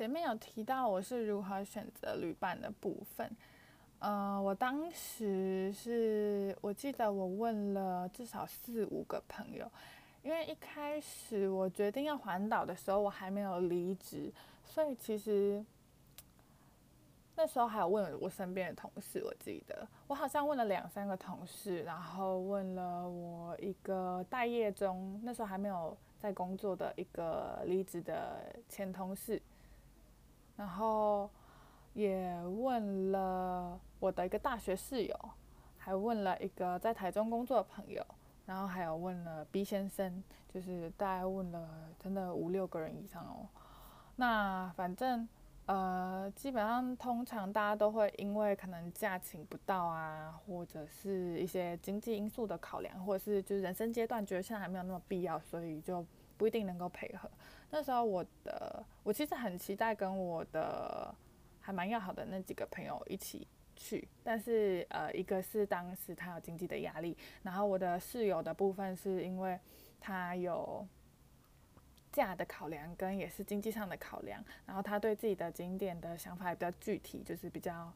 前面有提到我是如何选择旅伴的部分，呃，我当时是我记得我问了至少四五个朋友，因为一开始我决定要环岛的时候，我还没有离职，所以其实那时候还有问我身边的同事，我记得我好像问了两三个同事，然后问了我一个待业中，那时候还没有在工作的一个离职的前同事。然后也问了我的一个大学室友，还问了一个在台中工作的朋友，然后还有问了 B 先生，就是大概问了真的五六个人以上哦。那反正呃，基本上通常大家都会因为可能假请不到啊，或者是一些经济因素的考量，或者是就是人生阶段觉得现在还没有那么必要，所以就不一定能够配合。那时候我的我其实很期待跟我的还蛮要好的那几个朋友一起去，但是呃，一个是当时他有经济的压力，然后我的室友的部分是因为他有价的考量，跟也是经济上的考量，然后他对自己的景点的想法也比较具体，就是比较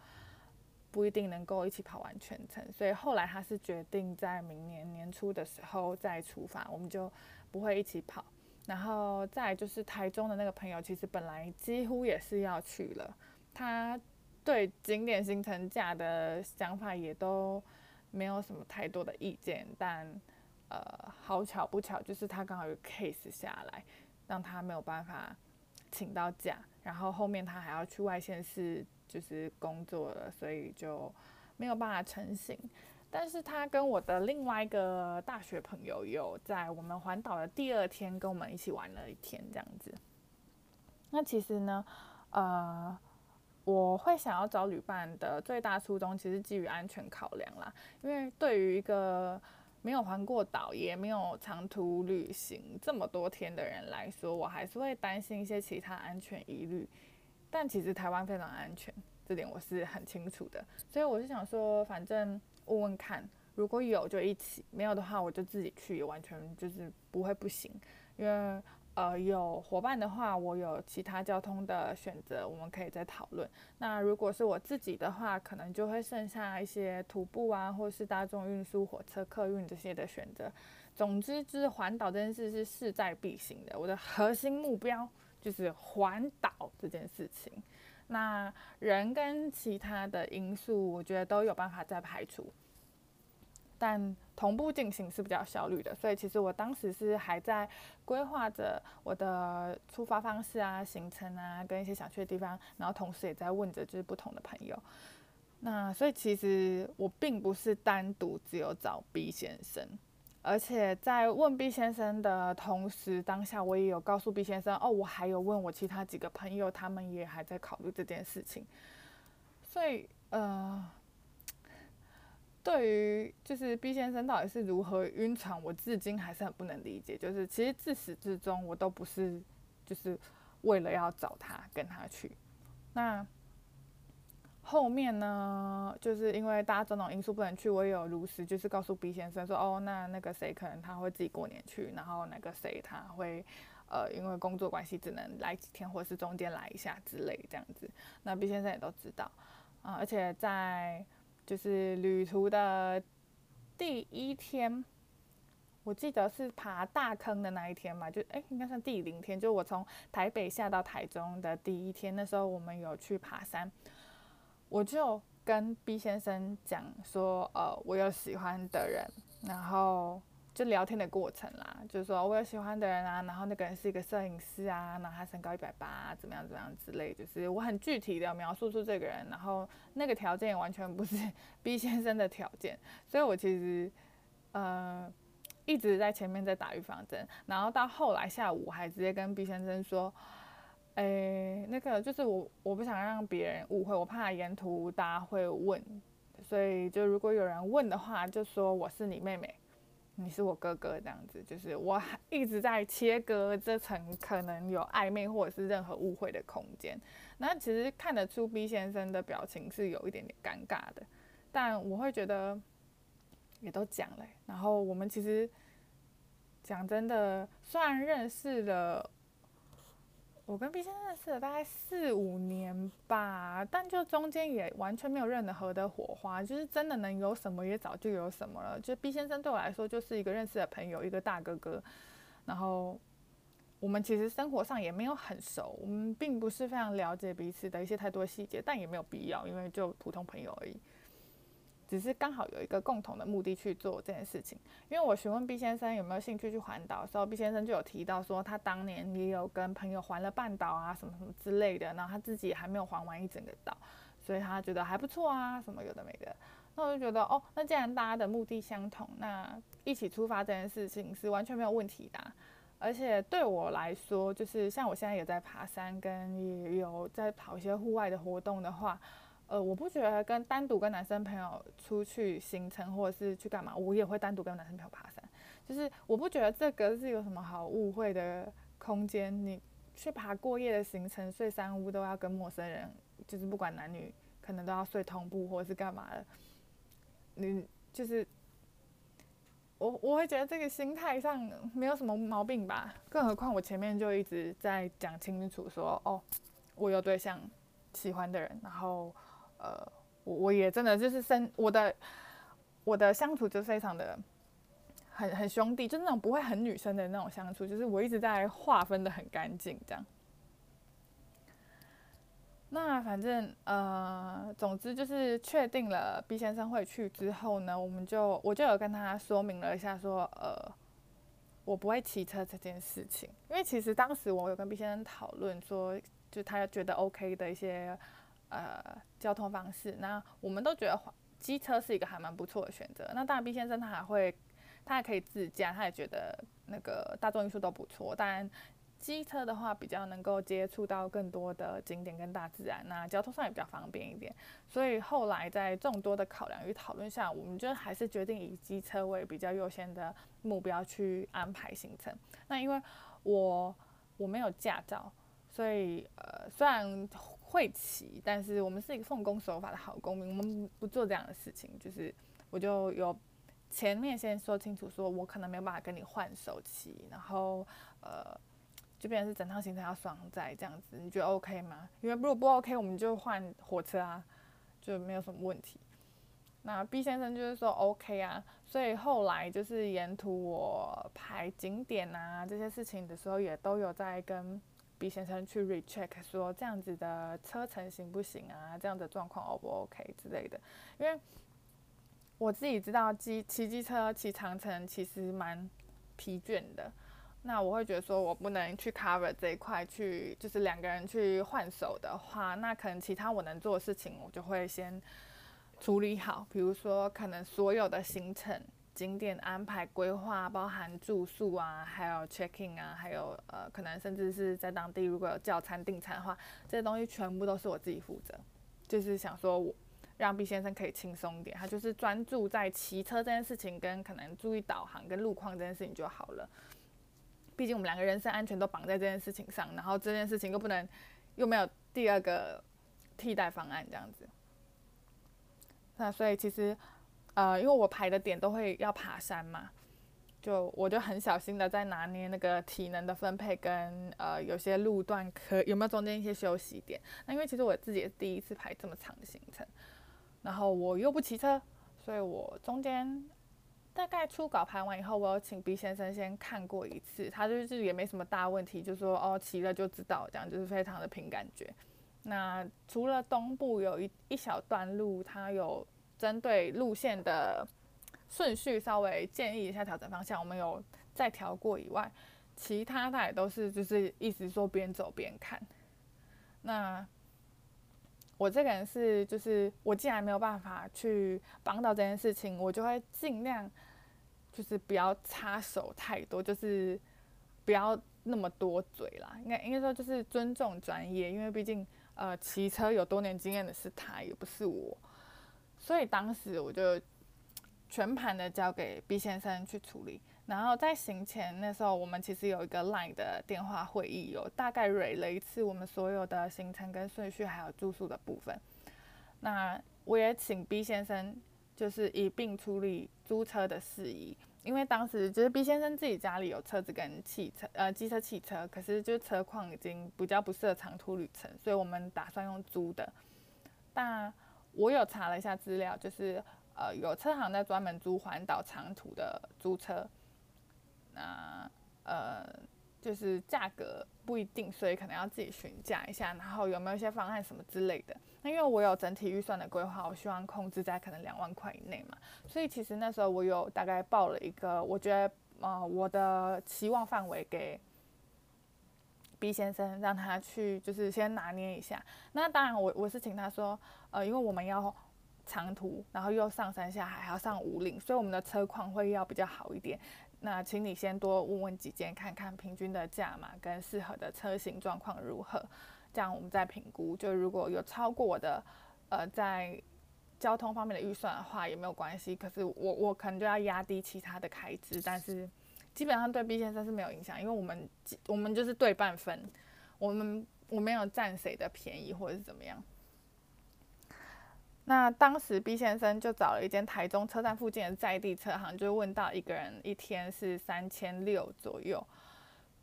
不一定能够一起跑完全程，所以后来他是决定在明年年初的时候再出发，我们就不会一起跑。然后再就是台中的那个朋友，其实本来几乎也是要去了，他对景点行程假的想法也都没有什么太多的意见，但呃好巧不巧，就是他刚好有 case 下来，让他没有办法请到假，然后后面他还要去外县市就是工作了，所以就没有办法成行。但是他跟我的另外一个大学朋友有在我们环岛的第二天跟我们一起玩了一天这样子。那其实呢，呃，我会想要找旅伴的最大初衷，其实基于安全考量啦。因为对于一个没有环过岛，也没有长途旅行这么多天的人来说，我还是会担心一些其他安全疑虑。但其实台湾非常安全，这点我是很清楚的。所以我是想说，反正。问问看，如果有就一起，没有的话我就自己去，完全就是不会不行。因为呃有伙伴的话，我有其他交通的选择，我们可以再讨论。那如果是我自己的话，可能就会剩下一些徒步啊，或是大众运输、火车、客运这些的选择。总之，就是环岛这件事是势在必行的。我的核心目标就是环岛这件事情。那人跟其他的因素，我觉得都有办法再排除，但同步进行是比较效率的。所以其实我当时是还在规划着我的出发方式啊、行程啊，跟一些想去的地方，然后同时也在问着就是不同的朋友。那所以其实我并不是单独只有找 B 先生。而且在问 B 先生的同时，当下我也有告诉 B 先生，哦，我还有问我其他几个朋友，他们也还在考虑这件事情。所以，呃，对于就是 B 先生到底是如何晕船，我至今还是很不能理解。就是其实自始至终，我都不是就是为了要找他跟他去。那。后面呢，就是因为大家种种因素不能去，我也有如实就是告诉 B 先生说，哦，那那个谁可能他会自己过年去，然后那个谁他会，呃，因为工作关系只能来几天，或者是中间来一下之类这样子。那 B 先生也都知道，啊、而且在就是旅途的第一天，我记得是爬大坑的那一天嘛，就哎、应该算第零天，就我从台北下到台中的第一天，那时候我们有去爬山。我就跟 B 先生讲说，呃，我有喜欢的人，然后就聊天的过程啦，就是说我有喜欢的人啊，然后那个人是一个摄影师啊，然后他身高一百八，怎么样怎么样之类，就是我很具体的描述出这个人，然后那个条件完全不是 B 先生的条件，所以我其实呃一直在前面在打预防针，然后到后来下午我还直接跟 B 先生说。诶、那个就是我，我不想让别人误会，我怕沿途大家会问，所以就如果有人问的话，就说我是你妹妹，你是我哥哥这样子，就是我一直在切割这层可能有暧昧或者是任何误会的空间。那其实看得出 B 先生的表情是有一点点尴尬的，但我会觉得也都讲了，然后我们其实讲真的，虽然认识了。我跟 B 先生认识了大概四五年吧，但就中间也完全没有任何的火花，就是真的能有什么也早就有什么了。就 B 先生对我来说就是一个认识的朋友，一个大哥哥。然后我们其实生活上也没有很熟，我们并不是非常了解彼此的一些太多细节，但也没有必要，因为就普通朋友而已。只是刚好有一个共同的目的去做这件事情，因为我询问 B 先生有没有兴趣去环岛的时候，B 先生就有提到说他当年也有跟朋友环了半岛啊，什么什么之类的，然后他自己还没有环完一整个岛，所以他觉得还不错啊，什么有的没的。那我就觉得哦，那既然大家的目的相同，那一起出发这件事情是完全没有问题的。而且对我来说，就是像我现在也在爬山，跟也有在跑一些户外的活动的话。呃，我不觉得跟单独跟男生朋友出去行程或者是去干嘛，我也会单独跟男生朋友爬山。就是我不觉得这个是有什么好误会的空间。你去爬过夜的行程，睡山屋都要跟陌生人，就是不管男女，可能都要睡同步或者是干嘛的。你就是我，我会觉得这个心态上没有什么毛病吧。更何况我前面就一直在讲清楚说，哦，我有对象，喜欢的人，然后。呃，我我也真的就是生我的我的相处就非常的很很兄弟，就那种不会很女生的那种相处，就是我一直在划分的很干净这样。那反正呃，总之就是确定了 B 先生会去之后呢，我们就我就有跟他说明了一下说，说呃，我不会骑车这件事情，因为其实当时我有跟 B 先生讨论说，就他觉得 OK 的一些。呃，交通方式，那我们都觉得机车是一个还蛮不错的选择。那当然，B 先生他还会，他还可以自驾，他也觉得那个大众运输都不错。当然，机车的话比较能够接触到更多的景点跟大自然，那交通上也比较方便一点。所以后来在众多的考量与讨论下，我们就还是决定以机车为比较优先的目标去安排行程。那因为我我没有驾照，所以呃，虽然。会骑，但是我们是一个奉公守法的好公民，我们不做这样的事情。就是我就有前面先说清楚，说我可能没有办法跟你换手骑，然后呃，就变成是整趟行程要双载这样子，你觉得 OK 吗？因为如果不 OK，我们就换火车啊，就没有什么问题。那 B 先生就是说 OK 啊，所以后来就是沿途我排景点啊这些事情的时候，也都有在跟。B 先生去 recheck 说这样子的车程行不行啊？这样的状况 O 不 OK 之类的。因为我自己知道机骑机车骑长城其实蛮疲倦的，那我会觉得说我不能去 cover 这一块，去就是两个人去换手的话，那可能其他我能做的事情我就会先处理好，比如说可能所有的行程。景点安排规划，包含住宿啊，还有 check-in 啊，还有呃，可能甚至是在当地如果有叫餐订餐的话，这些东西全部都是我自己负责。就是想说，我让毕先生可以轻松一点，他就是专注在骑车这件事情，跟可能注意导航跟路况这件事情就好了。毕竟我们两个人身安全都绑在这件事情上，然后这件事情又不能又没有第二个替代方案这样子。那所以其实。呃，因为我排的点都会要爬山嘛，就我就很小心的在拿捏那个体能的分配跟呃有些路段可有没有中间一些休息点。那因为其实我自己也第一次排这么长的行程，然后我又不骑车，所以我中间大概初稿排完以后，我有请 B 先生先看过一次，他就是也没什么大问题，就说哦骑了就知道，这样就是非常的凭感觉。那除了东部有一一小段路，它有。针对路线的顺序稍微建议一下调整方向，我们有再调过以外，其他的也都是就是意思说边走边看。那我这个人是就是我既然没有办法去帮到这件事情，我就会尽量就是不要插手太多，就是不要那么多嘴啦。应该应该说就是尊重专业，因为毕竟呃骑车有多年经验的是他，也不是我。所以当时我就全盘的交给 B 先生去处理，然后在行前那时候，我们其实有一个 LINE 的电话会议，有大概蕊了一次我们所有的行程跟顺序，还有住宿的部分。那我也请 B 先生就是一并处理租车的事宜，因为当时就是 B 先生自己家里有车子跟汽车，呃，机车、汽车，可是就车况已经比较不适合长途旅程，所以我们打算用租的。但我有查了一下资料，就是呃，有车行在专门租环岛长途的租车，那呃。就是价格不一定，所以可能要自己询价一下，然后有没有一些方案什么之类的。那因为我有整体预算的规划，我希望控制在可能两万块以内嘛，所以其实那时候我有大概报了一个，我觉得呃我的期望范围给 B 先生，让他去就是先拿捏一下。那当然我我是请他说，呃，因为我们要长途，然后又上山下海，还要上五岭，所以我们的车况会要比较好一点。那请你先多问问几间，看看平均的价码跟适合的车型状况如何，这样我们再评估。就如果有超过我的，呃，在交通方面的预算的话也没有关系。可是我我可能就要压低其他的开支，但是基本上对 B 先生是没有影响，因为我们我们就是对半分，我们我没有占谁的便宜或者是怎么样。那当时 B 先生就找了一间台中车站附近的在地车行，就问到一个人一天是三千六左右，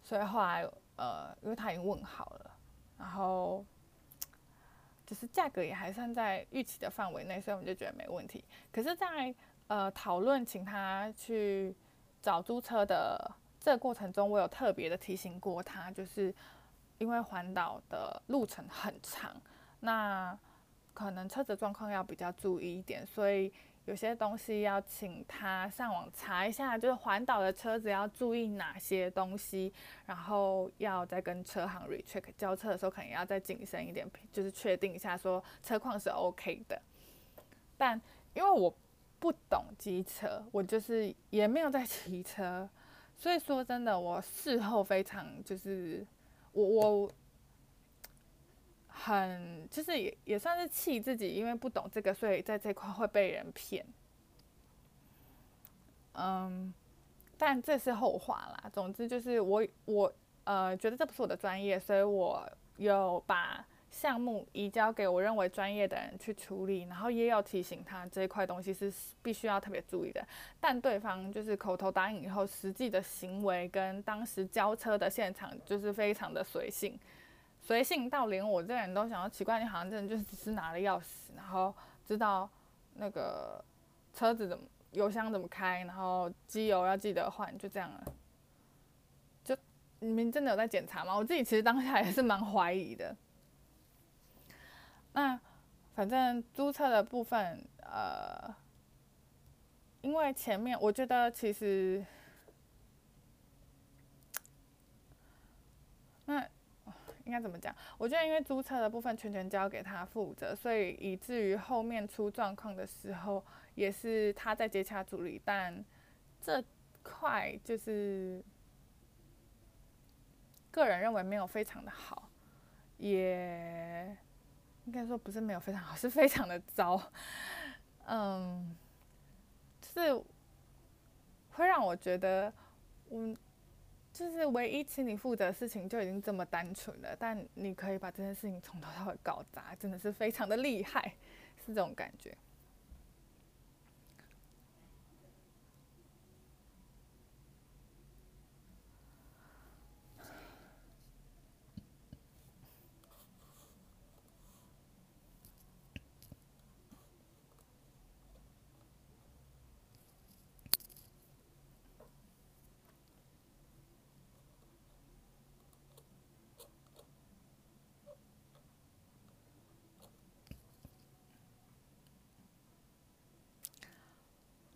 所以后来呃，因为他已经问好了，然后就是价格也还算在预期的范围内，所以我们就觉得没问题。可是在，在呃讨论请他去找租车的这个过程中，我有特别的提醒过他，就是因为环岛的路程很长，那。可能车子状况要比较注意一点，所以有些东西要请他上网查一下，就是环岛的车子要注意哪些东西，然后要再跟车行 recheck 交车的时候，可能要再谨慎一点，就是确定一下说车况是 OK 的。但因为我不懂机车，我就是也没有在骑车，所以说真的，我事后非常就是我我。很就是也也算是气自己，因为不懂这个，所以在这块会被人骗。嗯，但这是后话啦。总之就是我我呃觉得这不是我的专业，所以我有把项目移交给我认为专业的人去处理，然后也有提醒他这一块东西是必须要特别注意的。但对方就是口头答应以后，实际的行为跟当时交车的现场就是非常的随性。随性到连我这个人都想要奇怪，你好像真的就是只是拿了钥匙，然后知道那个车子怎么油箱怎么开，然后机油要记得换，就这样了。就你们真的有在检查吗？我自己其实当下也是蛮怀疑的。那反正租车的部分，呃，因为前面我觉得其实那。应该怎么讲？我觉得因为租车的部分全权交给他负责，所以以至于后面出状况的时候也是他在接洽处理。但这块就是个人认为没有非常的好，也应该说不是没有非常好，是非常的糟。嗯，就是会让我觉得，嗯。就是唯一请你负责的事情就已经这么单纯了，但你可以把这件事情从头到尾搞砸，真的是非常的厉害，是这种感觉。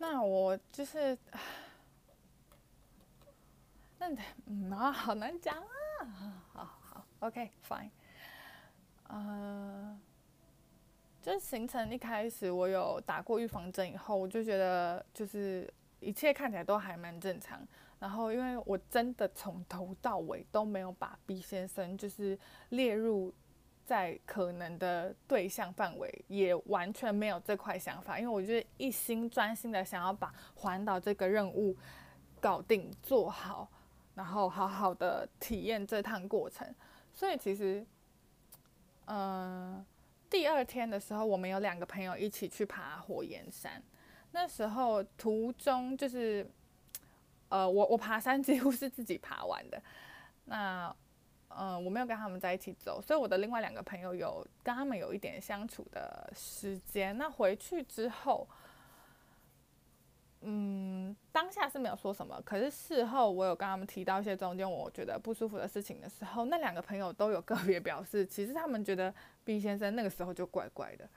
那我就是，那嗯啊，好难讲啊，好好，OK，fine，呃，就是行程一开始我有打过预防针以后，我就觉得就是一切看起来都还蛮正常。然后因为我真的从头到尾都没有把 B 先生就是列入。在可能的对象范围，也完全没有这块想法，因为我就是一心专心的想要把环岛这个任务搞定做好，然后好好的体验这趟过程。所以其实，嗯、第二天的时候，我们有两个朋友一起去爬火焰山，那时候途中就是呃，我我爬山几乎是自己爬完的。那、呃，我没有跟他们在一起走，所以我的另外两个朋友有跟他们有一点相处的时间。那回去之后，嗯，当下是没有说什么，可是事后我有跟他们提到一些中间我觉得不舒服的事情的时候，那两个朋友都有个别表示，其实他们觉得 B 先生那个时候就怪怪的，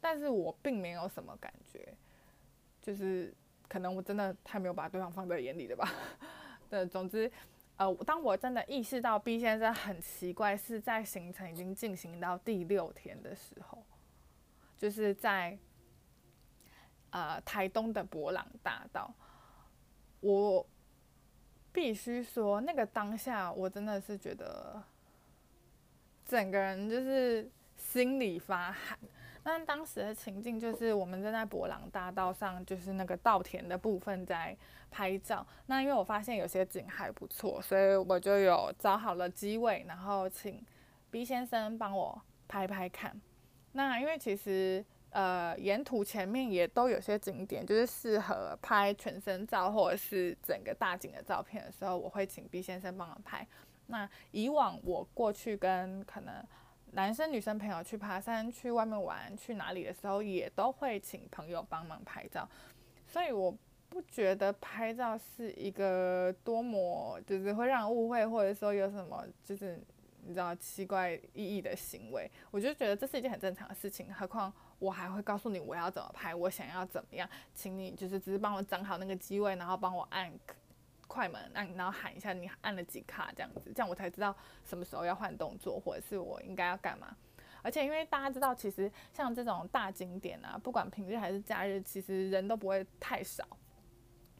但是我并没有什么感觉，就是可能我真的太没有把对方放在眼里了吧。对，总之，呃，当我真的意识到 B 先生很奇怪，是在行程已经进行到第六天的时候，就是在。呃，台东的博朗大道，我必须说，那个当下我真的是觉得，整个人就是心里发寒。但当时的情境就是，我们正在博朗大道上，就是那个稻田的部分在拍照。那因为我发现有些景还不错，所以我就有找好了机位，然后请 B 先生帮我拍拍看。那因为其实。呃，沿途前面也都有些景点，就是适合拍全身照或者是整个大景的照片的时候，我会请 B 先生帮我拍。那以往我过去跟可能男生女生朋友去爬山、去外面玩、去哪里的时候，也都会请朋友帮忙拍照。所以我不觉得拍照是一个多么就是会让误会，或者说有什么就是你知道奇怪意义的行为。我就觉得这是一件很正常的事情，何况。我还会告诉你我要怎么拍，我想要怎么样，请你就是只是帮我找好那个机位，然后帮我按快门，按然后喊一下你按了几卡这样子，这样我才知道什么时候要换动作，或者是我应该要干嘛。而且因为大家知道，其实像这种大景点啊，不管平日还是假日，其实人都不会太少。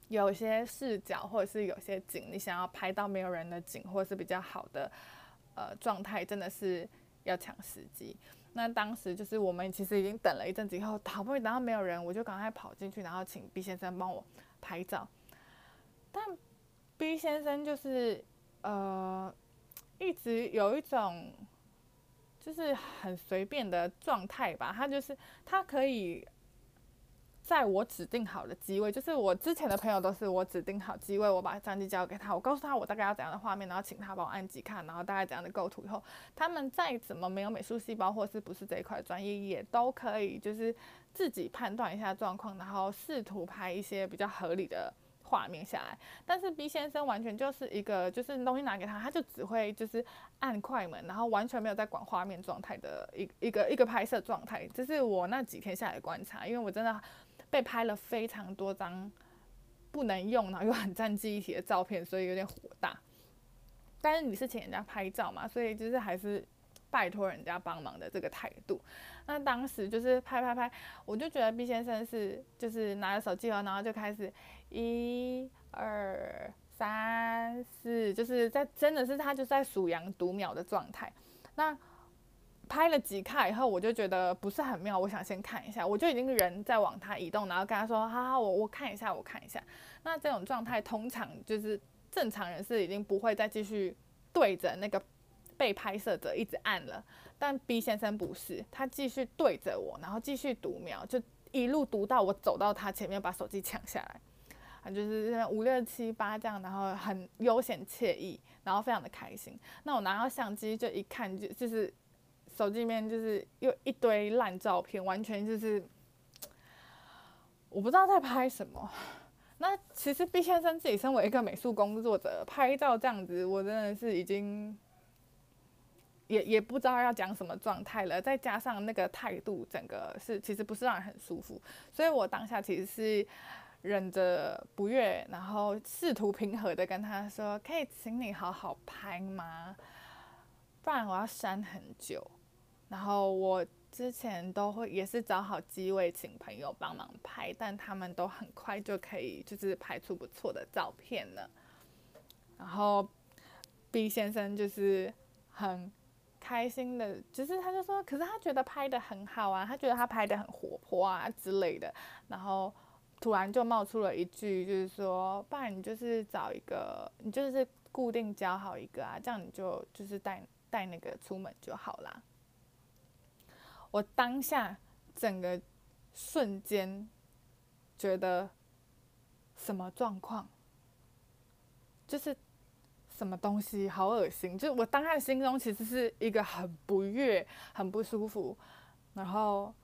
有些视角或者是有些景，你想要拍到没有人的景，或者是比较好的呃状态，真的是要抢时机。那当时就是我们其实已经等了一阵子以后，好不容易等到没有人，我就赶快跑进去，然后请毕先生帮我拍照。但 B 先生就是呃，一直有一种就是很随便的状态吧，他就是他可以。在我指定好的机位，就是我之前的朋友都是我指定好机位，我把相机交给他，我告诉他我大概要怎样的画面，然后请他帮我按几看，然后大概怎样的构图以后，他们再怎么没有美术细胞或是不是这一块专业，也都可以就是自己判断一下状况，然后试图拍一些比较合理的画面下来。但是 B 先生完全就是一个，就是东西拿给他，他就只会就是按快门，然后完全没有在管画面状态的一一个一个拍摄状态。这是我那几天下来观察，因为我真的。被拍了非常多张不能用，然后又很占记忆体的照片，所以有点火大。但是你是请人家拍照嘛，所以就是还是拜托人家帮忙的这个态度。那当时就是拍拍拍，我就觉得 B 先生是就是拿着手机哦，然后就开始一二三四，就是在真的是他就在数羊读秒的状态。那拍了几卡以后，我就觉得不是很妙，我想先看一下，我就已经人在往他移动，然后跟他说：“好好，我我看一下，我看一下。”那这种状态通常就是正常人是已经不会再继续对着那个被拍摄者一直按了，但 B 先生不是，他继续对着我，然后继续读秒，就一路读到我走到他前面，把手机抢下来，啊，就是五六七八这样，然后很悠闲惬意，然后非常的开心。那我拿到相机就一看就就是。手机里面就是又一堆烂照片，完全就是我不知道在拍什么。那其实 B 先生自己身为一个美术工作者，拍照这样子，我真的是已经也也不知道要讲什么状态了。再加上那个态度，整个是其实不是让人很舒服。所以我当下其实是忍着不悦，然后试图平和的跟他说：“可以请你好好拍吗？不然我要删很久。”然后我之前都会也是找好机位，请朋友帮忙拍，但他们都很快就可以就是拍出不错的照片了。然后 B 先生就是很开心的，就是他就说，可是他觉得拍得很好啊，他觉得他拍得很活泼啊之类的。然后突然就冒出了一句，就是说，不然你就是找一个，你就是固定交好一个啊，这样你就就是带带那个出门就好啦。我当下整个瞬间觉得什么状况？就是什么东西好恶心，就是我当下心中其实是一个很不悦、很不舒服，然后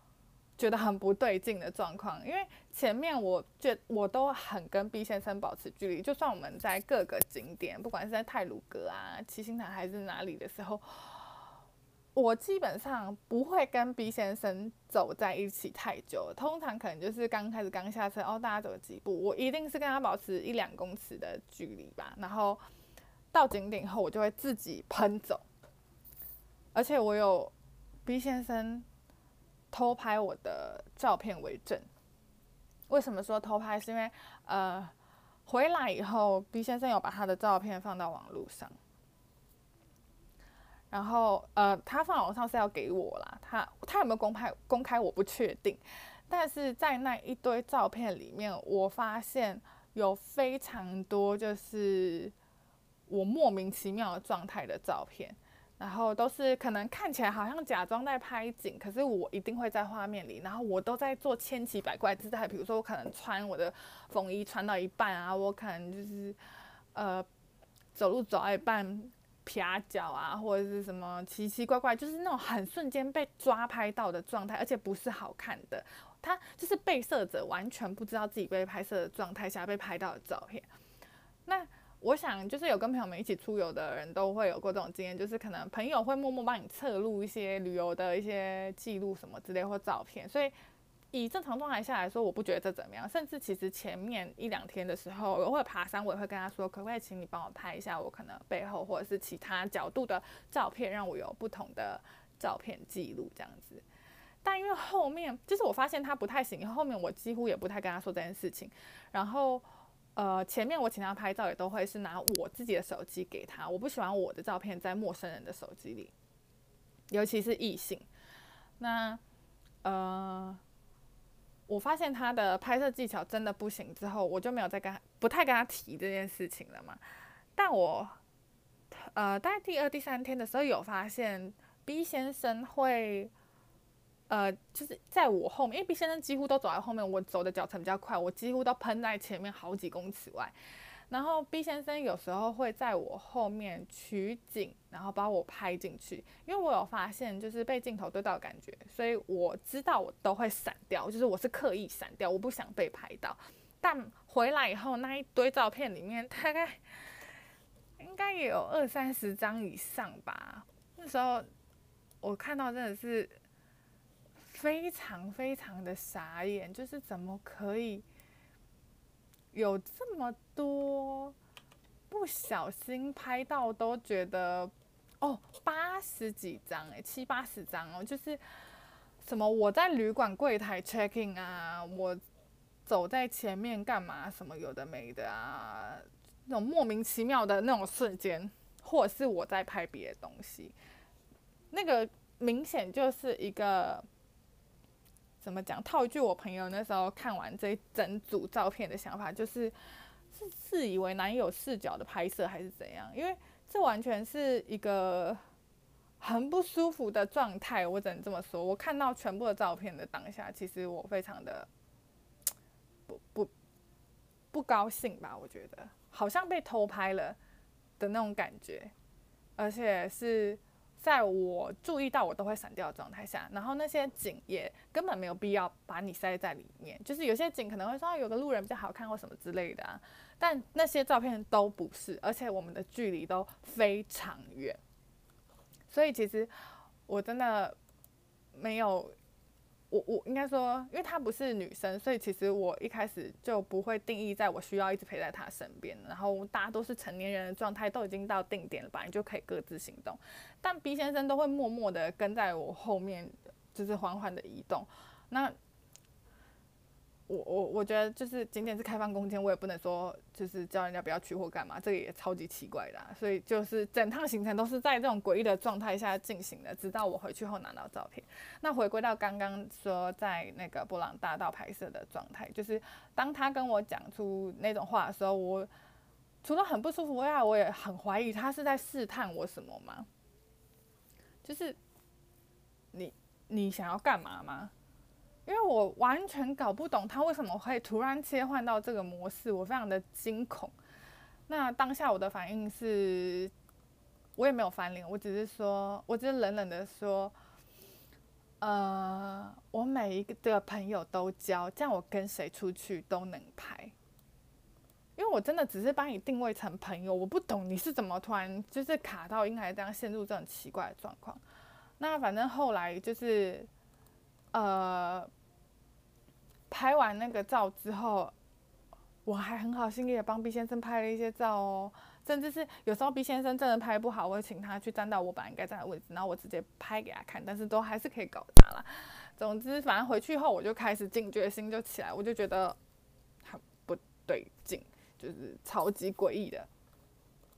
觉得很不对劲的状况。因为前面我觉我都很跟 B 先生保持距离，就算我们在各个景点，不管是在泰鲁阁啊、七星潭还是哪里的时候。我基本上不会跟 B 先生走在一起太久，通常可能就是刚开始刚下车，哦，大家走几步，我一定是跟他保持一两公尺的距离吧。然后到景点后，我就会自己喷走，而且我有 B 先生偷拍我的照片为证。为什么说偷拍？是因为呃，回来以后，B 先生有把他的照片放到网络上。然后，呃，他放网上是要给我啦，他他有没有公开公开我不确定，但是在那一堆照片里面，我发现有非常多就是我莫名其妙的状态的照片，然后都是可能看起来好像假装在拍景，可是我一定会在画面里，然后我都在做千奇百怪姿态，比如说我可能穿我的风衣穿到一半啊，我可能就是呃走路走到一半。撇脚啊，或者是什么奇奇怪怪，就是那种很瞬间被抓拍到的状态，而且不是好看的。他就是被摄者完全不知道自己被拍摄的状态下被拍到的照片。那我想，就是有跟朋友们一起出游的人都会有过这种经验，就是可能朋友会默默帮你侧录一些旅游的一些记录什么之类或照片，所以。以正常状态下来说，我不觉得这怎么样。甚至其实前面一两天的时候，我会爬山，我也会跟他说，可不可以请你帮我拍一下我可能背后或者是其他角度的照片，让我有不同的照片记录这样子。但因为后面就是我发现他不太行，后面我几乎也不太跟他说这件事情。然后呃，前面我请他拍照也都会是拿我自己的手机给他，我不喜欢我的照片在陌生人的手机里，尤其是异性。那呃。我发现他的拍摄技巧真的不行之后，我就没有再跟他不太跟他提这件事情了嘛。但我呃，大概第二、第三天的时候有发现 B 先生会呃，就是在我后面，因为 B 先生几乎都走在后面，我走的脚程比较快，我几乎都喷在前面好几公尺外。然后 B 先生有时候会在我后面取景，然后把我拍进去，因为我有发现就是被镜头对到的感觉，所以我知道我都会闪掉，就是我是刻意闪掉，我不想被拍到。但回来以后那一堆照片里面，大概 应该也有二三十张以上吧。那时候我看到真的是非常非常的傻眼，就是怎么可以？有这么多不小心拍到都觉得哦，八十几张诶，七八十张哦，就是什么我在旅馆柜台 checking 啊，我走在前面干嘛什么有的没的啊，那种莫名其妙的那种瞬间，或者是我在拍别的东西，那个明显就是一个。怎么讲？套一句我朋友那时候看完这一整组照片的想法，就是是自以为男友视角的拍摄还是怎样？因为这完全是一个很不舒服的状态。我只能这么说。我看到全部的照片的当下，其实我非常的不不不高兴吧？我觉得好像被偷拍了的那种感觉，而且是。在我注意到我都会闪掉的状态下，然后那些景也根本没有必要把你塞在里面。就是有些景可能会说有个路人比较好看或什么之类的，但那些照片都不是，而且我们的距离都非常远。所以其实我真的没有。我我应该说，因为她不是女生，所以其实我一开始就不会定义在我需要一直陪在她身边。然后大家都是成年人的状态，都已经到定点了吧，你就可以各自行动。但 B 先生都会默默的跟在我后面，就是缓缓的移动。那。我我我觉得就是景点是开放空间，我也不能说就是叫人家不要去或干嘛，这个也超级奇怪的。所以就是整趟行程都是在这种诡异的状态下进行的，直到我回去后拿到照片。那回归到刚刚说在那个布朗大道拍摄的状态，就是当他跟我讲出那种话的时候，我除了很不舒服外，我也很怀疑他是在试探我什么吗？就是你你想要干嘛吗？因为我完全搞不懂他为什么会突然切换到这个模式，我非常的惊恐。那当下我的反应是，我也没有翻脸，我只是说，我只是冷冷的说，呃，我每一个的朋友都交，这样我跟谁出去都能拍。因为我真的只是把你定位成朋友，我不懂你是怎么突然就是卡到应该这样陷入这种奇怪的状况。那反正后来就是，呃，拍完那个照之后，我还很好心意的帮 B 先生拍了一些照哦，甚至是有时候 B 先生真的拍不好，我会请他去站到我本来应该站的位置，然后我直接拍给他看，但是都还是可以搞砸了。总之，反正回去后我就开始警觉心就起来，我就觉得很不对劲。就是超级诡异的，